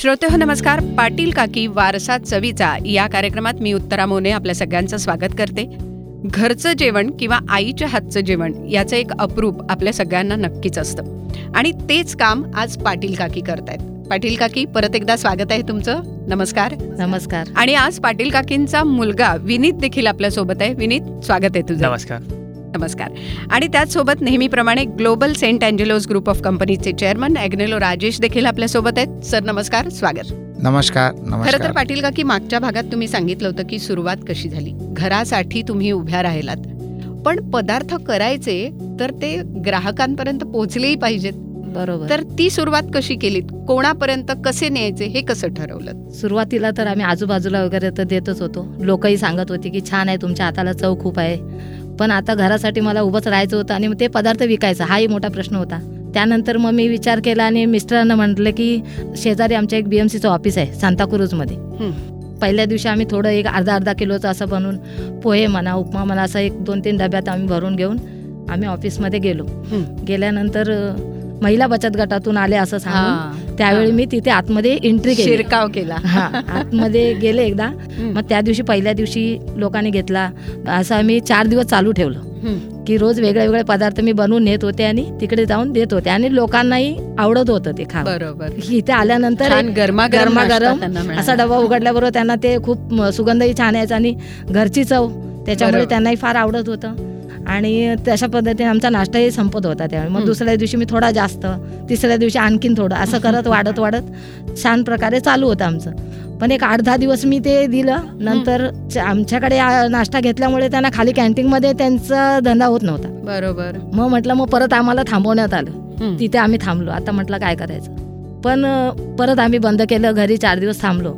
श्रोते हो नमस्कार. पाटील काकी वारसा चवीचा या कार्यक्रमात मी उत्तरा मोने आपल्या सगळ्यांचं स्वागत करते. घरचं जेवण किंवा आईच्या हातचं जेवण याचं एक अप्रूप आपल्या सगळ्यांना नक्कीच असतं. आणि तेच काम आज पाटील काकी करतायत. पाटील काकी परत एकदा स्वागत आहे तुमचं. नमस्कार. नमस्कार. आणि आज पाटील काकींचा मुलगा विनीत देखील आपल्यासोबत आहे. विनीत स्वागत आहे तुझं. नमस्कार. नमस्कार. आणि त्याचसोबत नेहमीप्रमाणे global Saint Angelo's group of कंपनीचे चेअरमन ॲग्नेलो राजेश देखील आपल्यासोबत आहेत. सर नमस्कार स्वागत. नमस्कार खरं तर नमस्कार. पाटील का की मागच्या भागात तुम्ही सांगितलं होतं की सुरुवात कशी झाली? घरासाठी तुम्ही उभ्या राहिलात. पण पदार्थ करायचे तर ते ग्राहकांपर्यंत पोहोचलेही पाहिजेत. बरोबर. तर ती सुरुवात कशी केलीत? कोणापर्यंत कसे न्यायचे? हे कसं ठरवलं? सुरुवातीला तर आम्ही आजूबाजूला वगैरे तर देतच होतो. लोकही सांगत होते की छान आहे तुमच्या हाताला चव खूप आहे. पण आता घरासाठी मला उभंच राहायचं होतं आणि ते पदार्थ विकायचा हाही मोठा प्रश्न होता. त्यानंतर मग मी विचार केला आणि मिस्टरांना म्हटलं की शेजारी आमच्या एक बी एम सीचं ऑफिस आहे सांताक्रूजमध्ये पहिल्या दिवशी आम्ही थोडं एक अर्धा अर्धा किलोचं असं बनवून पोहे म्हणा उपमा म्हणा असं एक दोन तीन डब्यात आम्ही भरून घेऊन आम्ही ऑफिसमध्ये गेलो. हं. गेल्यानंतर महिला बचत गटातून आले असं सांगून त्यावेळी मी तिथे आतमध्ये एंट्री केली. शिरकाव केला. हा आतमध्ये गेले एकदा. मग त्या दिवशी पहिल्या दिवशी लोकांनी घेतला. असं आम्ही चार दिवस चालू ठेवलं. की रोज वेगळे वेगळे पदार्थ मी बनवून नेत होते आणि तिकडे जाऊन देत होते. आणि लोकांनाही आवडत होतं ते खा बरोबर. इथे आल्यानंतर गरमागरम त्यांना मिळाला. असा डबा उघडल्याबरोबर त्यांना ते खूप सुगंधही छान यायचा आणि घरची चव त्याच्यामुळे. त्यांनाही फार आवडत होतं. आणि तशा पद्धतीने आमचा नाश्ताही संपत होता त्यावेळी. मग. दुसऱ्या दिवशी मी थोडा जास्त तिसऱ्या दिवशी आणखीन थोडं असं करत वाढत वाढत छान प्रकारे चालू होतं आमचं. पण एक आठ दहा दिवस मी ते दिलं. नंतर आमच्याकडे नाश्ता घेतल्यामुळे त्यांना खाली कॅन्टीनमध्ये त्यांचा धंदा होत नव्हता. बरोबर. मग म्हटलं मग परत आम्हाला थांबवण्यात आलं. तिथे आम्ही थांबलो. आता म्हटलं काय करायचं? पण परत आम्ही बंद केलं. घरी चार दिवस थांबलो.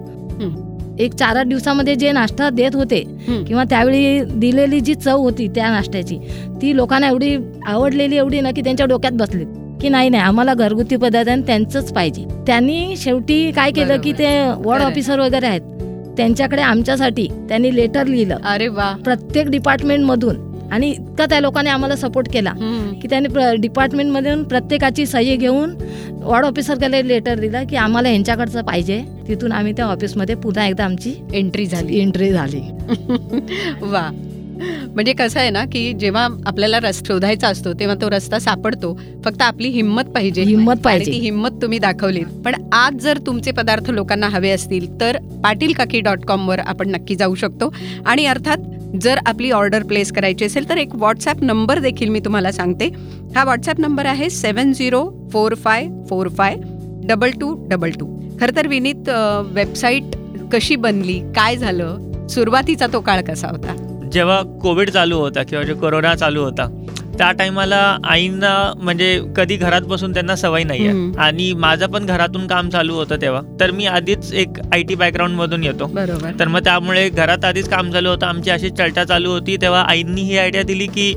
एक चार आठ दिवसामध्ये जे नाश्ता देत होते. किंवा त्यावेळी दिलेली जी चव होती त्या नाश्त्याची ती लोकांना एवढी आवडलेली एवढी ना की त्यांच्या डोक्यात बसली की नाही नाही आम्हाला घरगुती पदार्थ आणि त्यांचंच पाहिजे. त्यांनी शेवटी काय केलं की ते वॉर्ड. ऑफिसर वगैरे आहेत. त्यांच्याकडे आमच्यासाठी त्यांनी लेटर लिहिलं. अरे वा. प्रत्येक डिपार्टमेंटमधून आणि इतका त्या लोकांनी आम्हाला सपोर्ट केला. की त्यांनी प्र डिपार्टमेंटमधून प्रत्येकाची सही घेऊन वॉर्ड ऑफिसरकडे लेटर दिला की आम्हाला ह्यांच्याकडचं पाहिजे. तिथून आम्ही त्या ऑफिसमध्ये पुन्हा एकदा आमची एंट्री झाली. एंट्री झाली. वा. म्हणजे कसं आहे ना की जेव्हा आपल्याला रस्ता शोधायचा असतो तेव्हा तो रस्ता सापडतो. फक्त आपली हिंमत पाहिजे. हिंमत पाहिजे. ती हिंमत तुम्ही दाखवली पण आज जर तुमचे पदार्थ लोकांना हवे असतील तर पाटील काकी डॉट कॉम वर आपण नक्की जाऊ शकतो. आणि अर्थात जर आपली ऑर्डर प्लेस करायची असेल तर एक व्हॉट्सॲप नंबर देखील मी तुम्हाला सांगते. हा व्हॉट्सॲप नंबर आहे seven zero four five four five double two double two खरं तर विनीत वेबसाईट कशी बनली? काय झालं? सुरुवातीचा तो काळ कसा होता? जेव्हा कोविड चालू होता किंवा जे कोरोना चालू होता त्या टायमाला आईंना म्हणजे कधी घरात बसून त्यांना सवय नाही आहे. आणि माझं पण घरातून काम चालू होतं तेव्हा. तर मी आधीच एक आय टी बॅकग्राऊंड मधून येतो. तर मग त्यामुळे घरात आधीच काम चालू होतं. आमची अशी चर्चा चालू होती. तेव्हा आईंनी ही आयडिया दिली की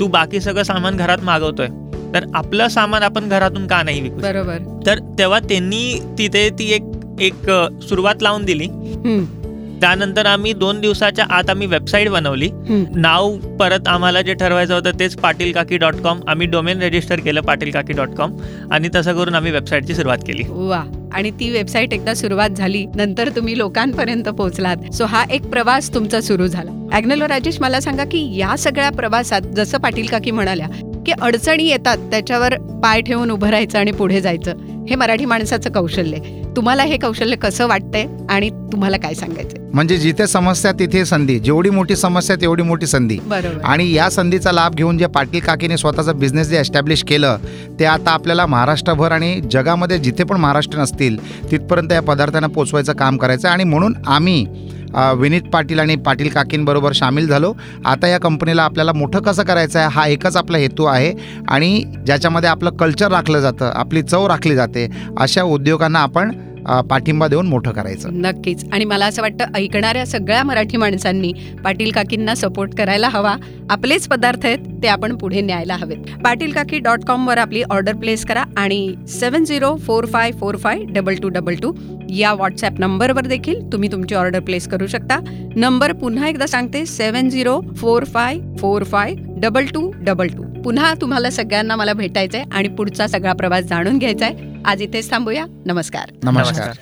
तू बाकी सगळं सामान घरात मागवतोय. तर आपलं सामान आपण घरातून का नाही विकू बरोबर. तर तेव्हा त्यांनी तिथे ती एक एक सुरुवात लावून दिली. त्यानंतर आम्ही दोन दिवसाच्या आत आम्ही वेबसाईट बनवली. नाव परत आम्हाला जे ठरवायचं होतं तेच पाटील काकी डॉट कॉम आम्ही डोमेन रजिस्टर केलं पाटील काकी डॉट कॉम आणि तसं करून आम्ही वेबसाईटची सुरुवात केली. वा. आणि ती वेबसाईट एकदा सुरुवात झाली नंतर तुम्ही लोकांपर्यंत पोहोचलात. सो हा एक प्रवास तुमचा सुरू झाला. ॲग्नेलो राजेश मला सांगा की या सगळ्या प्रवासात जसं पाटील काकी म्हणाल्या की अडचणी येतात त्याच्यावर पाय ठेवून उभं राहायचं आणि पुढे जायचं. हे मराठी माणसाचं कौशल्य तुम्हाला हे कौशल्य कसं वाटतंय आणि तुम्हाला काय सांगायचंय? म्हणजे जिथे समस्या तिथे संधी. जेवढी मोठी समस्या तेवढी मोठी संधी. बरोबर. आणि या संधीचा लाभ घेऊन जे पाटील काकीने स्वतःचा बिझनेस जे एस्टॅब्लिश केलं ते आता आपल्याला महाराष्ट्रभर आणि जगामध्ये जिथे पण महाराष्ट्र नसतील तिथपर्यंत या पदार्थांना पोचवायचं काम करायचं आणि म्हणून आम्ही विनीत पाटील आणि पाटील काकींबरोबर सामील झालो. आता या कंपनीला आपल्याला मोठं कसं करायचं आहे हा एकच आपला हेतू आहे. आणि ज्याच्यामध्ये आपलं कल्चर राखलं जातं आपली चव राखली जाते अशा उद्योगांना आपण पाठिंबा देऊन मोठं करायचं. नक्कीच. आणि मला असं वाटतं ऐकणाऱ्या सगळ्या मराठी माणसांनी पाटील काकींना सपोर्ट करायला हवा. आपलेच पदार्थ आहेत ते आपण पुढे न्यायला हवेत. पाटील काकी डॉट कॉमवर आपली ऑर्डर प्लेस करा आणि seven zero four five four five double two double two या व्हॉट्सॲप नंबरवर देखील तुम्ही तुमची ऑर्डर प्लेस करू शकता. नंबर पुन्हा एकदा सांगते seven zero four five four five double two double two पुन्हा तुम्हाला सगळ्यांना मला भेटायचं आहे आणि पुढचा सगळा प्रवास जाणून घ्यायचा आहे आज इथेच थांबूया. नमस्कार. नमस्कार.